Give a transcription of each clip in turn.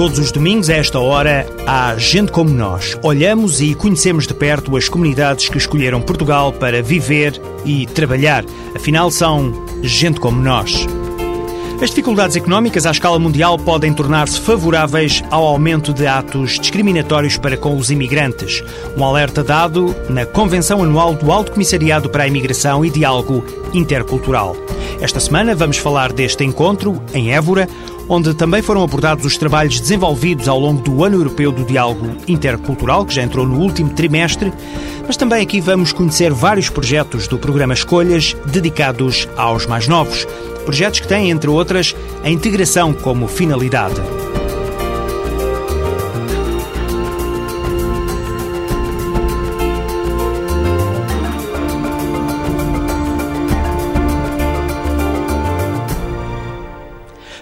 Todos os domingos, a esta hora, há Gente Como Nós. Olhamos e conhecemos de perto as comunidades que escolheram Portugal para viver e trabalhar. Afinal, são gente como nós. As dificuldades económicas à escala mundial podem tornar-se favoráveis ao aumento de atos discriminatórios para com os imigrantes. Um alerta dado na Convenção Anual do Alto Comissariado para a Imigração e Diálogo Intercultural. Esta semana vamos falar deste encontro em Évora, onde também foram abordados os trabalhos desenvolvidos ao longo do Ano Europeu do Diálogo Intercultural, que já entrou no último trimestre, mas também aqui vamos conhecer vários projetos do programa Escolhas dedicados aos mais novos. Projetos que têm, entre outras, a integração como finalidade.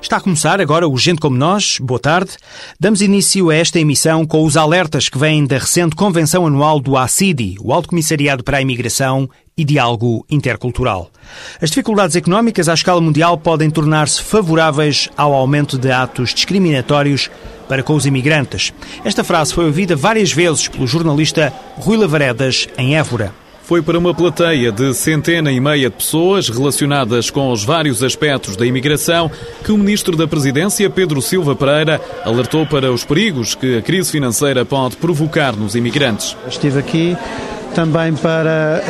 Está a começar agora o Gente Como Nós. Boa tarde. Damos início a esta emissão com os alertas que vêm da recente Convenção Anual do ACIDI, o Alto Comissariado para a Imigração e Diálogo Intercultural. As dificuldades económicas à escala mundial podem tornar-se favoráveis ao aumento de atos discriminatórios para com os imigrantes. Esta frase foi ouvida várias vezes pelo jornalista Rui Lavaredas em Évora foi para uma plateia de centena e meia de pessoas relacionadas com os vários aspectos da imigração que o Ministro da Presidência, Pedro Silva Pereira, alertou para os perigos que a crise financeira pode provocar nos imigrantes. Estive aqui também para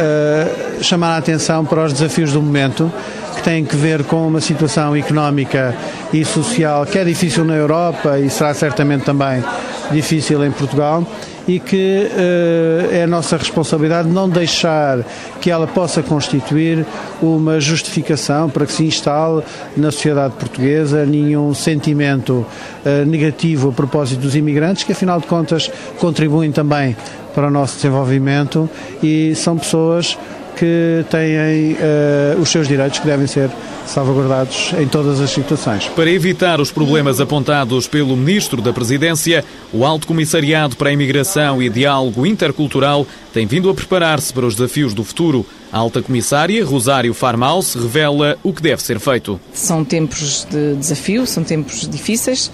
uh, chamar a atenção para os desafios do momento que têm que ver com uma situação económica e social que é difícil na Europa e será certamente também difícil em Portugal e que uh, é a nossa responsabilidade não deixar que ela possa constituir uma justificação para que se instale na sociedade portuguesa nenhum sentimento uh, negativo a propósito dos imigrantes, que afinal de contas contribuem também para o nosso desenvolvimento e são pessoas que têm uh, os seus direitos que devem ser salvaguardados em todas as situações. Para evitar os problemas apontados pelo Ministro da Presidência, o Alto Comissariado para a Imigração e Diálogo Intercultural tem vindo a preparar-se para os desafios do futuro. A alta comissária, Rosário Farmaus, revela o que deve ser feito. São tempos de desafio, são tempos difíceis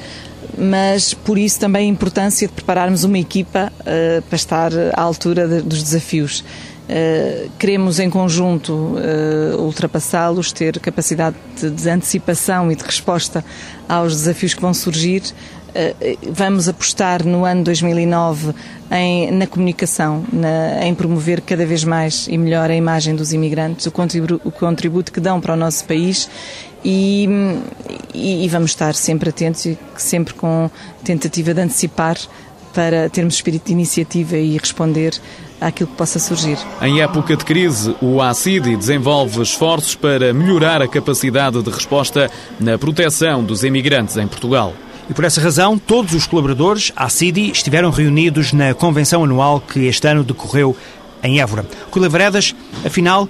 mas por isso também a importância de prepararmos uma equipa uh, para estar à altura de, dos desafios. Uh, queremos em conjunto uh, ultrapassá-los, ter capacidade de, de, antecipação e de resposta aos desafios que vão surgir. Uh, vamos apostar no ano 2009 em, na comunicação, na, em promover cada vez mais e melhor a imagem dos imigrantes, o contributo, o contributo que dão para o nosso país e, e, e vamos estar sempre atentos e sempre com tentativa de antecipar para termos espírito de iniciativa e responder àquilo que possa surgir. Em época de crise, o ACIDI desenvolve esforços para melhorar a capacidade de resposta na proteção dos imigrantes em Portugal. E por essa razão, todos os colaboradores ACIDI estiveram reunidos na convenção anual que este ano decorreu em Évora. Veredas, afinal,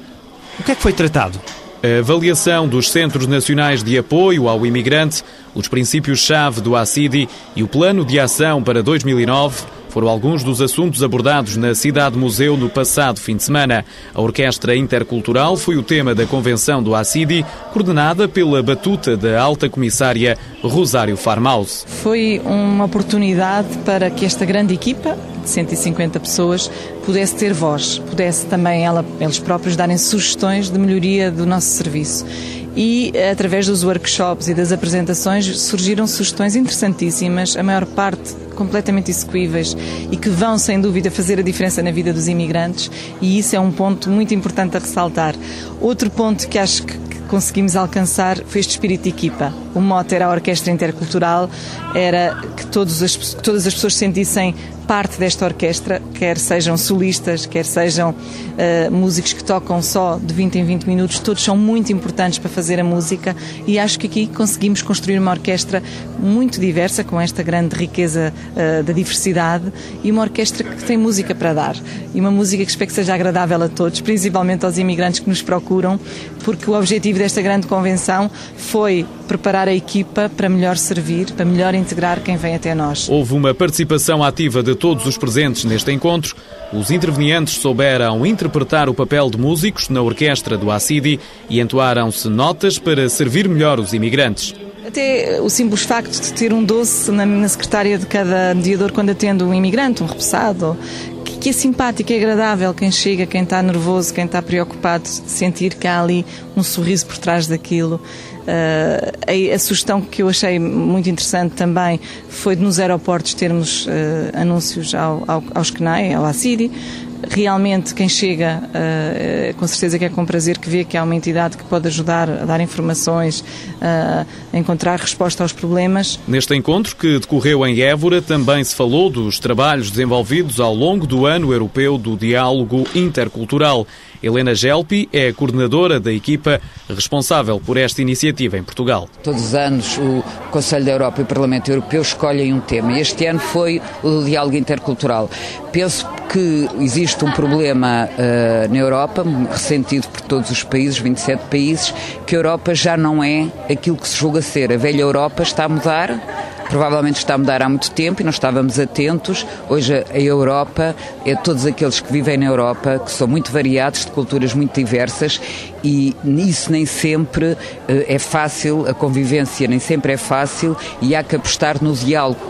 o que é que foi tratado? A avaliação dos Centros Nacionais de Apoio ao Imigrante, os princípios-chave do ACIDI e o Plano de Ação para 2009 foram alguns dos assuntos abordados na Cidade Museu no passado fim de semana. A Orquestra Intercultural foi o tema da convenção do ACIDI, coordenada pela batuta da alta comissária Rosário Farmaus. Foi uma oportunidade para que esta grande equipa, de 150 pessoas, pudesse ter voz, pudesse também ela, eles próprios darem sugestões de melhoria do nosso serviço e através dos workshops e das apresentações surgiram sugestões interessantíssimas, a maior parte completamente execuíveis e que vão, sem dúvida, fazer a diferença na vida dos imigrantes, e isso é um ponto muito importante a ressaltar. Outro ponto que acho que conseguimos alcançar foi este espírito de equipa. O mote era a Orquestra Intercultural, era que todas as, pessoas sentissem parte desta orquestra, quer sejam solistas, quer sejam uh, músicos que tocam só de 20 em 20 minutos, todos são muito importantes para fazer a música e acho que aqui conseguimos construir uma orquestra muito diversa, com esta grande riqueza uh, da diversidade e uma orquestra que tem música para dar e uma música que espero que seja agradável a todos, principalmente aos imigrantes que nos procuram, porque o objetivo desta grande convenção foi preparar a equipa para melhor servir, para melhor integrar quem vem até nós. Houve uma participação ativa de todos os presentes neste encontro. Os intervenientes souberam interpretar o papel de músicos na orquestra do ACIDI e entoaram-se notas para servir melhor os imigrantes. Até o simples facto de ter um doce na, secretária de cada mediador quando atende um imigrante, um repousado, que, que é simpático, é agradável quem chega, quem está nervoso, quem está preocupado, sentir que há ali um sorriso por trás daquilo. Uh, a, a, sugestão que eu achei muito interessante também foi de nos aeroportos termos uh, anúncios ao, ao, aos CNAE, ao ACIDI, realmente quem chega, uh, com certeza que é com prazer que vê que há uma entidade que pode ajudar a dar informações, a encontrar resposta aos problemas. Neste encontro que decorreu em Évora, também se falou dos trabalhos desenvolvidos ao longo do Ano Europeu do Diálogo Intercultural. Helena Gelpi é a coordenadora da equipa responsável por esta iniciativa em Portugal. Todos os anos o Conselho da Europa e o Parlamento Europeu escolhem um tema e este ano foi o diálogo intercultural. Penso que existe um problema uh, na Europa, ressentido por todos os países, 27 países, que a Europa já não é aquilo que se julga ser. A velha Europa está a mudar provavelmente está a mudar há muito tempo e nós estávamos atentos. Hoje a Europa é todos aqueles que vivem na Europa, que são muito variados, de culturas muito diversas e nisso nem sempre eh, é fácil, a convivência nem sempre é fácil e há que apostar no diálogo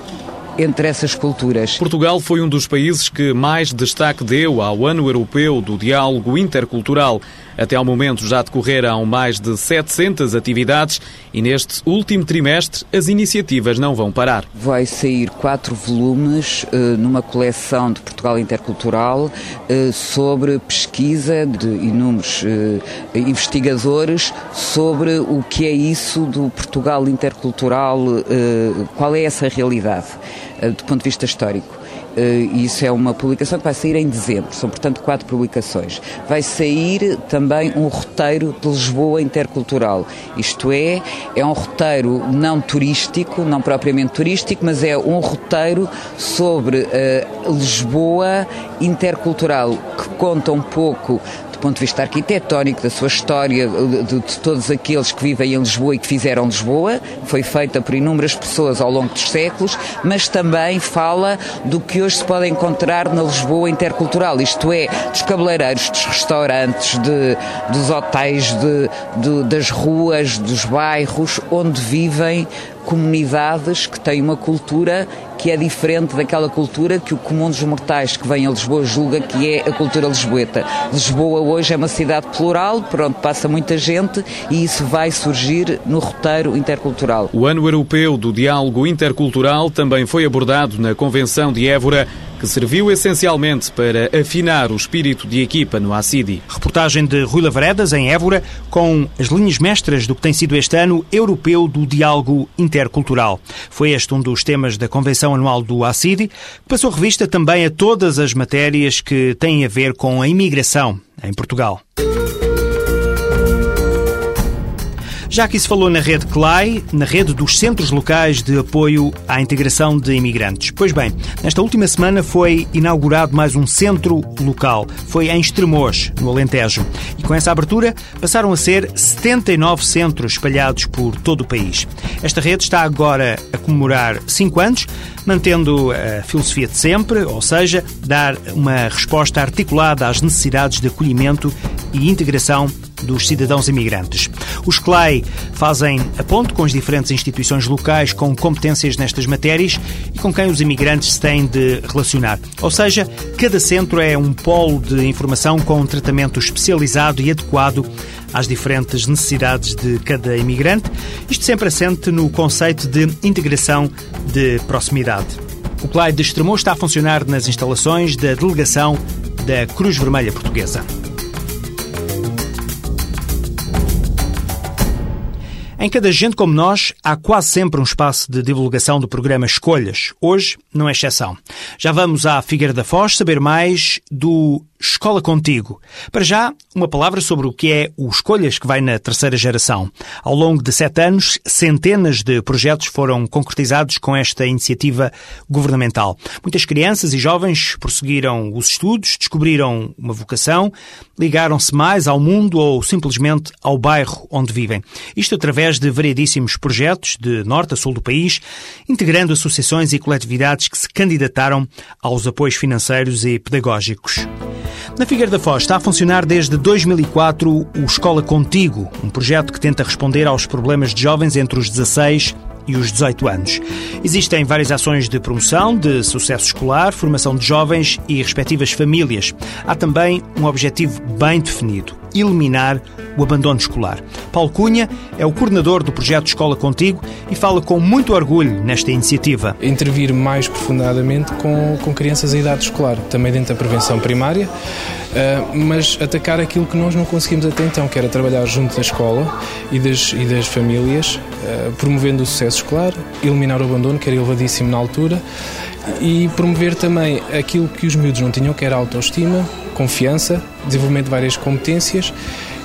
entre essas culturas. Portugal foi um dos países que mais destaque deu ao Ano Europeu do Diálogo Intercultural. Até ao momento já decorreram mais de 700 atividades e neste último trimestre as iniciativas não vão parar. Vai sair quatro volumes uh, numa coleção de Portugal Intercultural uh, sobre pesquisa de inúmeros uh, investigadores sobre o que é isso do Portugal Intercultural, qual é essa realidade do ponto de vista histórico. Eh, e isso é uma publicação que vai sair em dezembro, são portanto quatro publicações. Vai sair também um roteiro de Lisboa intercultural, isto é, é um roteiro não turístico, não propriamente turístico, mas é um roteiro sobre uh, Lisboa intercultural, que conta um pouco ponto de vista arquitetónico, da sua história, de, de, todos aqueles que vivem em Lisboa e que fizeram Lisboa, foi feita por inúmeras pessoas ao longo dos séculos, mas também fala do que hoje se pode encontrar na Lisboa intercultural, isto é, dos cabeleireiros, dos restaurantes, de, dos hotéis, de, de, das ruas, dos bairros onde vivem comunidades que têm uma cultura que é diferente daquela cultura que o comum dos mortais que vem a Lisboa julga que é a cultura lisboeta. Lisboa hoje é uma cidade plural, por onde passa muita gente e isso vai surgir no roteiro intercultural. O Ano Europeu do Diálogo Intercultural também foi abordado na Convenção de Évora que serviu essencialmente para afinar o espírito de equipa no ACIDI. Reportagem de Rui Lavredas, em Évora, com as linhas mestras do que tem sido este ano europeu do diálogo intercultural. Foi este um dos temas da Convenção Anual do ACIDI, que passou revista também a todas as matérias que têm a ver com a imigração em Portugal. Já que se falou na rede CLAI, na rede dos Centros Locais de Apoio à Integração de Imigrantes. Pois bem, nesta última semana foi inaugurado mais um centro local. Foi em Estremoz, no Alentejo. E com essa abertura passaram a ser 79 centros espalhados por todo o país. Esta rede está agora a comemorar 5 anos, mantendo a filosofia de sempre, ou seja, dar uma resposta articulada às necessidades de acolhimento e integração dos cidadãos imigrantes. Os CLAI fazem a ponte com as diferentes instituições locais com competências nestas matérias e com quem os imigrantes se têm de relacionar. Ou seja, cada centro é um polo de informação com um tratamento especializado e adequado às diferentes necessidades de cada imigrante, isto sempre assente no conceito de integração de proximidade. O CLAI de Extremou está a funcionar nas instalações da delegação da Cruz Vermelha Portuguesa. Em cada gente como nós, há quase sempre um espaço de divulgação do programa Escolhas. Hoje, não é exceção. Já vamos à Figueira da Foz saber mais do Escola Contigo. Para já, uma palavra sobre o que é o Escolhas que vai na terceira geração. Ao longo de sete anos, centenas de projetos foram concretizados com esta iniciativa governamental. Muitas crianças e jovens prosseguiram os estudos, descobriram uma vocação, ligaram-se mais ao mundo ou simplesmente ao bairro onde vivem. Isto através de variedíssimos projetos de norte a sul do país, integrando associações e coletividades que se candidataram aos apoios financeiros e pedagógicos. Na Figueira da Foz está a funcionar desde 2004 o Escola Contigo, um projeto que tenta responder aos problemas de jovens entre os 16 e os 18 anos. Existem várias ações de promoção, de sucesso escolar, formação de jovens e respectivas famílias. Há também um objetivo bem definido: eliminar o abandono escolar. Paulo Cunha é o coordenador do projeto Escola Contigo e fala com muito orgulho nesta iniciativa. Intervir mais profundamente com, com crianças em idade escolar, também dentro da prevenção primária, uh, mas atacar aquilo que nós não conseguimos até então, que era trabalhar junto da escola e das, e das famílias, promovendo o sucesso escolar, eliminar o abandono, que era elevadíssimo na altura, e promover também aquilo que os miúdos não tinham, que era autoestima, confiança, desenvolvimento de várias competências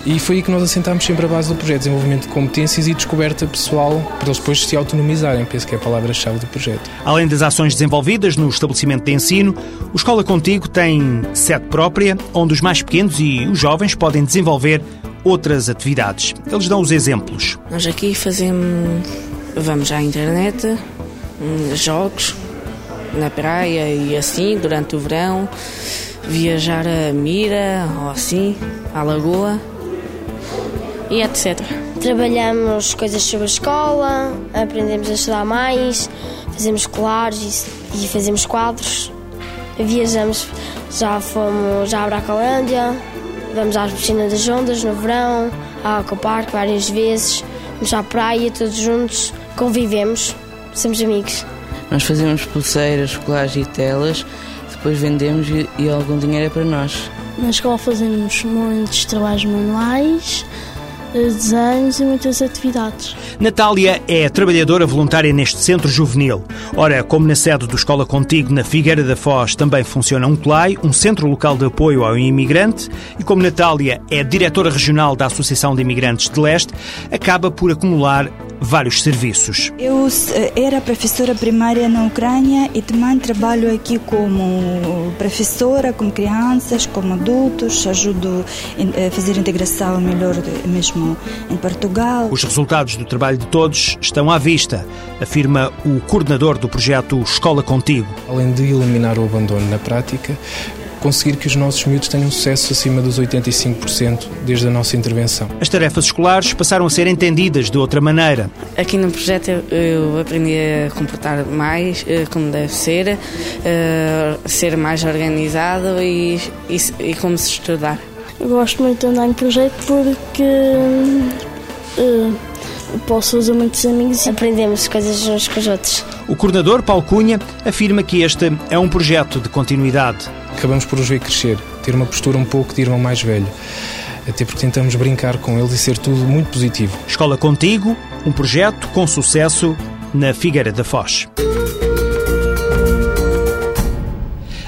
e foi aí que nós assentámos sempre a base do projeto, desenvolvimento de competências e descoberta pessoal, para eles depois se autonomizarem, penso que é a palavra-chave do projeto. Além das ações desenvolvidas no estabelecimento de ensino, o Escola Contigo tem sede própria, onde os mais pequenos e os jovens podem desenvolver outras atividades. Eles dão os exemplos. Nós aqui fazemos, vamos à internet, hum, jogos na praia e assim, durante o verão, viajar a Mira ou assim, à Lagoa e etc. Trabalhamos coisas sobre a escola, aprendemos a estudar mais, fazemos colares e, fazemos quadros. Viajamos, já fomos já à Bracolândia, vamos às piscinas das ondas no verão, ao Aquapark várias vezes, vamos à praia todos juntos, convivemos, somos amigos. Nós fazemos pulseiras, colares e telas, depois vendemos e, e algum dinheiro é para nós. Na escola fazemos muitos trabalhos manuais, desenhos e muitas atividades. Natália é trabalhadora voluntária neste centro juvenil. Ora, como na sede do Escola Contigo, na Figueira da Foz, também funciona um CLAI, um centro local de apoio ao imigrante, e como Natália é diretora regional da Associação de Imigrantes de Leste, acaba por acumular vários serviços. Eu eh, era professora primária na Ucrânia e também trabalho aqui como professora com crianças, como adultos, ajudo a eh, fazer integração melhor mesmo em Portugal. Os resultados do trabalho de todos estão à vista, afirma o coordenador do projeto Escola Contigo. Além de eliminar o abandono na prática, conseguir que os nossos miúdos tenham sucesso acima dos 85% desde a nossa intervenção. As tarefas escolares passaram a ser entendidas de outra maneira. Aqui no projeto eu aprendi a comportar mais eh, como deve ser, eh, ser mais organizado e, e, e como se estudar. Eu gosto muito de andar em projeto porque uh, posso fazer muitos amigos e aprendemos coisas uns com os outros. O coordenador, Paulo Cunha, afirma que este é um projeto de continuidade acabamos por os ver crescer, ter uma postura um pouco de irmão mais velho. Até porque tentamos brincar com eles e ser tudo muito positivo. Escola Contigo, um projeto com sucesso na Figueira da Foz.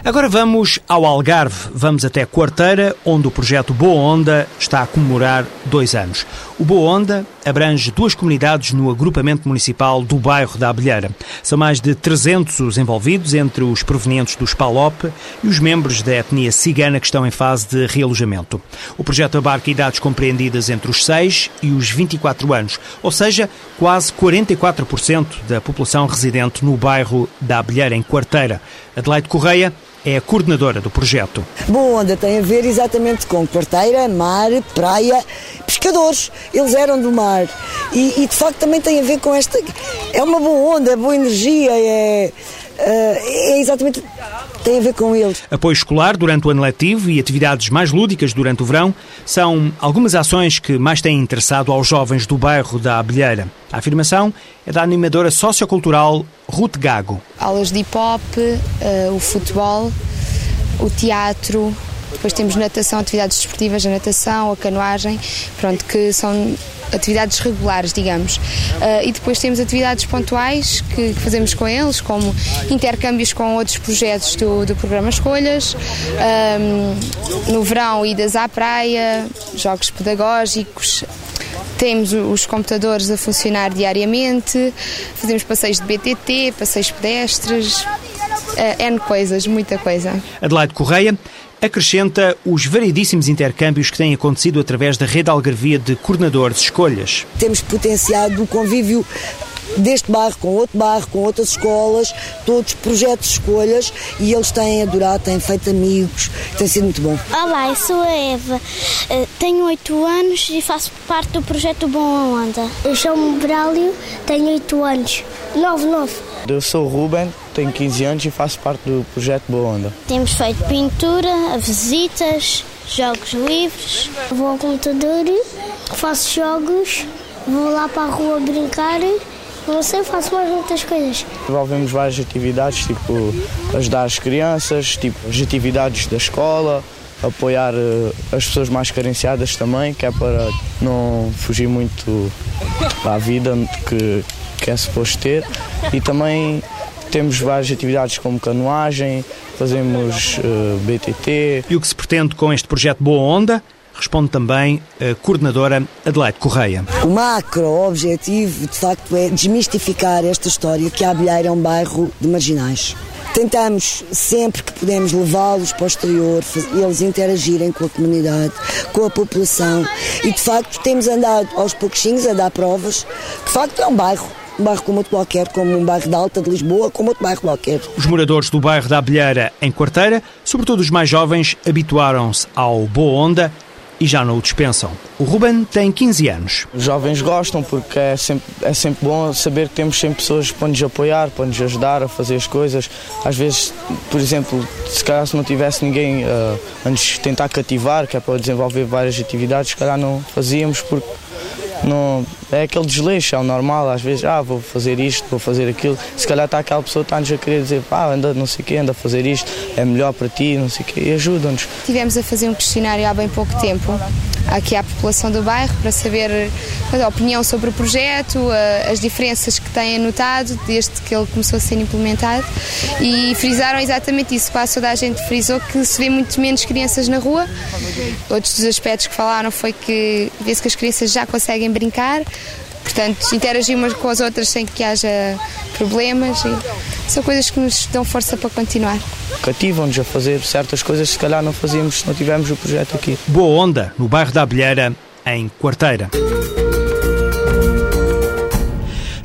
Agora vamos ao Algarve. Vamos até Quarteira, onde o projeto Boa Onda está a comemorar dois anos. O Boa Onda abrange duas comunidades no agrupamento municipal do bairro da Abelheira. São mais de 300 os envolvidos, entre os provenientes dos PALOP e os membros da etnia cigana que estão em fase de realojamento. O projeto abarca idades compreendidas entre os 6 e os 24 anos, ou seja, quase 44% da população residente no bairro da Abelheira, em Quarteira. Adelaide Correia é a coordenadora do projeto. Boa Onda tem a ver exatamente com quarteira, mar, praia, pescadores. Eles eram do mar. E, e, de facto também tem a ver com esta. É uma boa onda, é boa energia, é, é exatamente. Tem a ver com eles. Apoio escolar durante o ano letivo e atividades mais lúdicas durante o verão são algumas ações que mais têm interessado aos jovens do bairro da Abelheira. A afirmação é da animadora sociocultural Ruth Gago. Aulas de hip hop, uh, o futebol, o teatro, depois temos natação, atividades desportivas, a natação, a canoagem, pronto, que são atividades regulares, digamos. Uh, e depois temos atividades pontuais que, fazemos com eles, como intercâmbios com outros projetos do, do programa Escolhas, no verão idas à praia, jogos pedagógicos, temos os computadores a funcionar diariamente, fazemos passeios de BTT, passeios pedestres, uh, N coisas, muita coisa. Adelaide Correia acrescenta os variedíssimos intercâmbios que têm acontecido através da rede algarvia de coordenadores de escolhas. Temos potenciado o convívio deste bairro com outro bairro, com outras escolas, todos projetos de escolhas e eles têm adorado, têm feito amigos, tem sido muito bom. Olá, eu sou a Eva, eh, tenho 8 anos e faço parte do projeto Bom Onda. Eu chamo-me Brálio, tenho 8 anos. 9, 9. Eu sou o Ruben, tenho 15 anos e faço parte do projeto Boa Onda. Temos feito pintura, visitas, jogos livres. Vou ao computador, faço jogos, vou lá para a rua brincar. Não sei, faço mais muitas coisas. Envolvemos várias atividades, tipo ajudar as crianças, tipo as atividades da escola, apoiar uh, as pessoas mais carenciadas também, que é para não fugir muito à vida que, que é suposto ter. E também temos várias atividades como canoagem, fazemos uh, BTT. E o que se pretende com este projeto Boa Onda? Responde também a coordenadora Adelaide Correia. O macro objetivo, de facto, é desmistificar esta história que a Abelheira é um bairro de marginais. Tentamos sempre que podemos levá-los para o exterior, eles interagirem com a comunidade, com a população e de facto temos andado aos pouquinhos a dar provas que de facto é um bairro bairro como outro qualquer, como um bairro da Alta de Lisboa, como outro bairro qualquer. Os moradores do bairro da Abelheira, em Quarteira, sobretudo os mais jovens, habituaram-se ao Boa Onda e já não o dispensam. O Ruben tem 15 anos. Os jovens gostam porque é sempre, é sempre bom saber que temos sempre pessoas para nos apoiar, para nos ajudar a fazer as coisas. Às vezes, por exemplo, se calhar se não tivesse ninguém uh, a nos tentar cativar, que é para desenvolver várias atividades, se calhar não fazíamos porque não, é aquele desleixo, é o normal, às vezes, ah, vou fazer isto, vou fazer aquilo. Se calhar está aquela pessoa está-nos a querer dizer, pá, anda não sei o quê, anda a fazer isto, é melhor para ti, não sei o quê, e ajuda-nos. Tivemos a fazer um questionário há bem pouco tempo, aqui à população do bairro, para saber a opinião sobre o projeto, as diferenças que têm anotado desde que ele começou a ser implementado e frisaram exatamente isso, quase toda a gente frisou que se vê muito menos crianças na rua. Outros dos aspectos que falaram foi que vê-se que as crianças já conseguem brincar, Portanto, interagir umas com as outras sem que haja problemas e são coisas que nos dão força para continuar. Cativam-nos a fazer certas coisas que se calhar não fazíamos se não tivermos o projeto aqui. Boa Onda, no bairro da Abelheira, em Quarteira.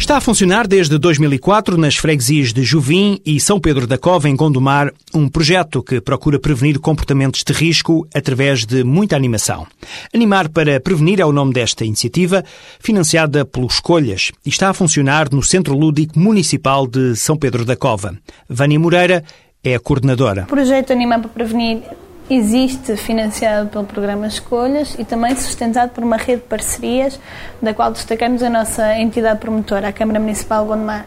Está a funcionar desde 2004 nas freguesias de Juvim e São Pedro da Cova, em Gondomar, um projeto que procura prevenir comportamentos de risco através de muita animação. Animar para Prevenir é o nome desta iniciativa, financiada pelo Escolhas, e está a funcionar no Centro Lúdico Municipal de São Pedro da Cova. Vânia Moreira é a coordenadora. O projeto Animar para Prevenir existe financiado pelo programa Escolhas e também sustentado por uma rede de parcerias, da qual destacamos a nossa entidade promotora, a Câmara Municipal de Gondomar.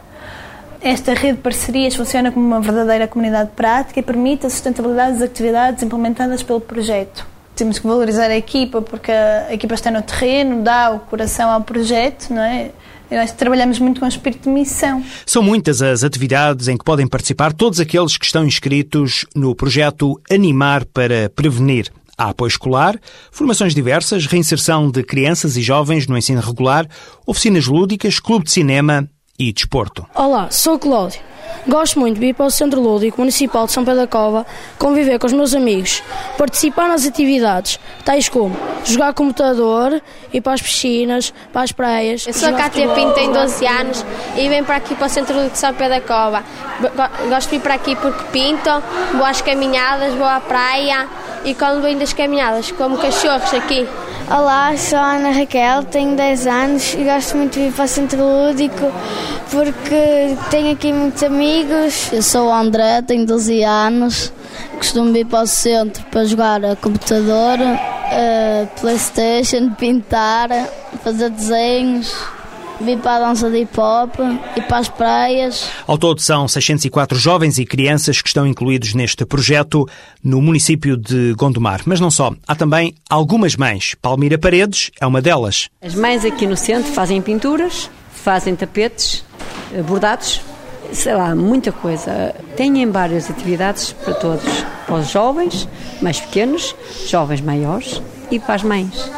Esta rede de parcerias funciona como uma verdadeira comunidade prática e permite a sustentabilidade das atividades implementadas pelo projeto. Temos que valorizar a equipa porque a equipa está no terreno, dá o coração ao projeto, não é? Eu acho que trabalhamos muito com o espírito de missão. São muitas as atividades em que podem participar todos aqueles que estão inscritos no projeto Animar para Prevenir. Há apoio escolar, formações diversas, reinserção de crianças e jovens no ensino regular, oficinas lúdicas, clube de cinema e desporto. Olá, sou Cláudio. Gosto muito de ir para o Centro Lúdico Municipal de São Pedro da Cova, conviver com os meus amigos, participar nas atividades, tais como jogar computador, ir para as piscinas, para as praias. Eu sou a Cátia Pinto, tenho 12 anos e venho para aqui para o Centro Lúdico de São Pedro da Cova. Gosto de vir para aqui porque pinto, vou às caminhadas, vou à praia e quando venho das caminhadas como cachorros aqui. Olá, sou a Ana Raquel, tenho 10 anos e gosto muito de vir para o Centro Lúdico porque tenho aqui muitos amigos. Eu sou o André, tenho 12 anos, costumo vir para o centro para jogar a computador, a Playstation, pintar, fazer desenhos. Vim para a dança de hip hop e para as praias. Ao todo são 604 jovens e crianças que estão incluídos neste projeto no município de Gondomar. Mas não só, há também algumas mães. Palmira Paredes é uma delas. As mães aqui no centro fazem pinturas, fazem tapetes, eh, bordados, sei lá, muita coisa. Têm várias atividades para todos, para os jovens mais pequenos, jovens maiores e para as mães.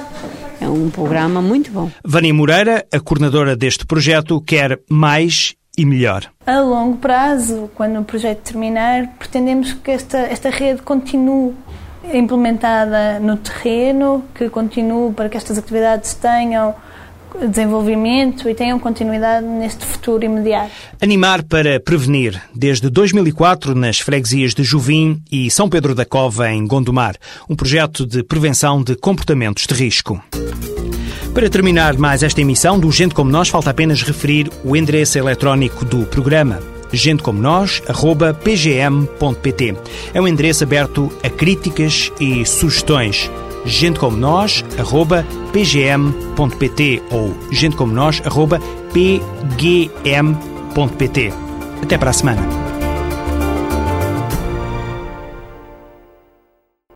É um programa muito bom. Vânia Moreira, a coordenadora deste projeto, quer mais e melhor. A longo prazo, quando o projeto terminar, pretendemos que esta, esta rede continue implementada no terreno, que continue para que estas atividades tenham desenvolvimento e tenham continuidade neste futuro imediato. Animar para prevenir, desde 2004 nas freguesias de Juvim e São Pedro da Cova, em Gondomar, um projeto de prevenção de comportamentos de risco. Para terminar mais esta emissão do Gente Como Nós, falta apenas referir o endereço eletrónico do programa gentecomonos.pgm.pt. É um endereço aberto a críticas e sugestões gentecomonos.pgm.pt ou gentecomonos.pgm.pt. Até para a semana.